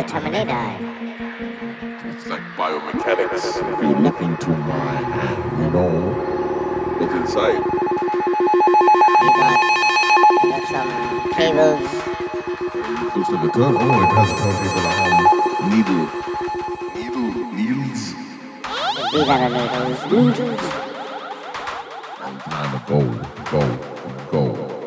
The Terminator. It's like biomechanics. If you look into my hand, you know, Look inside? You got, you got some cables. looks like a gun. Oh, it has a turntable at home. Needle. Needle. Needles. These are the needles. Time to go, go.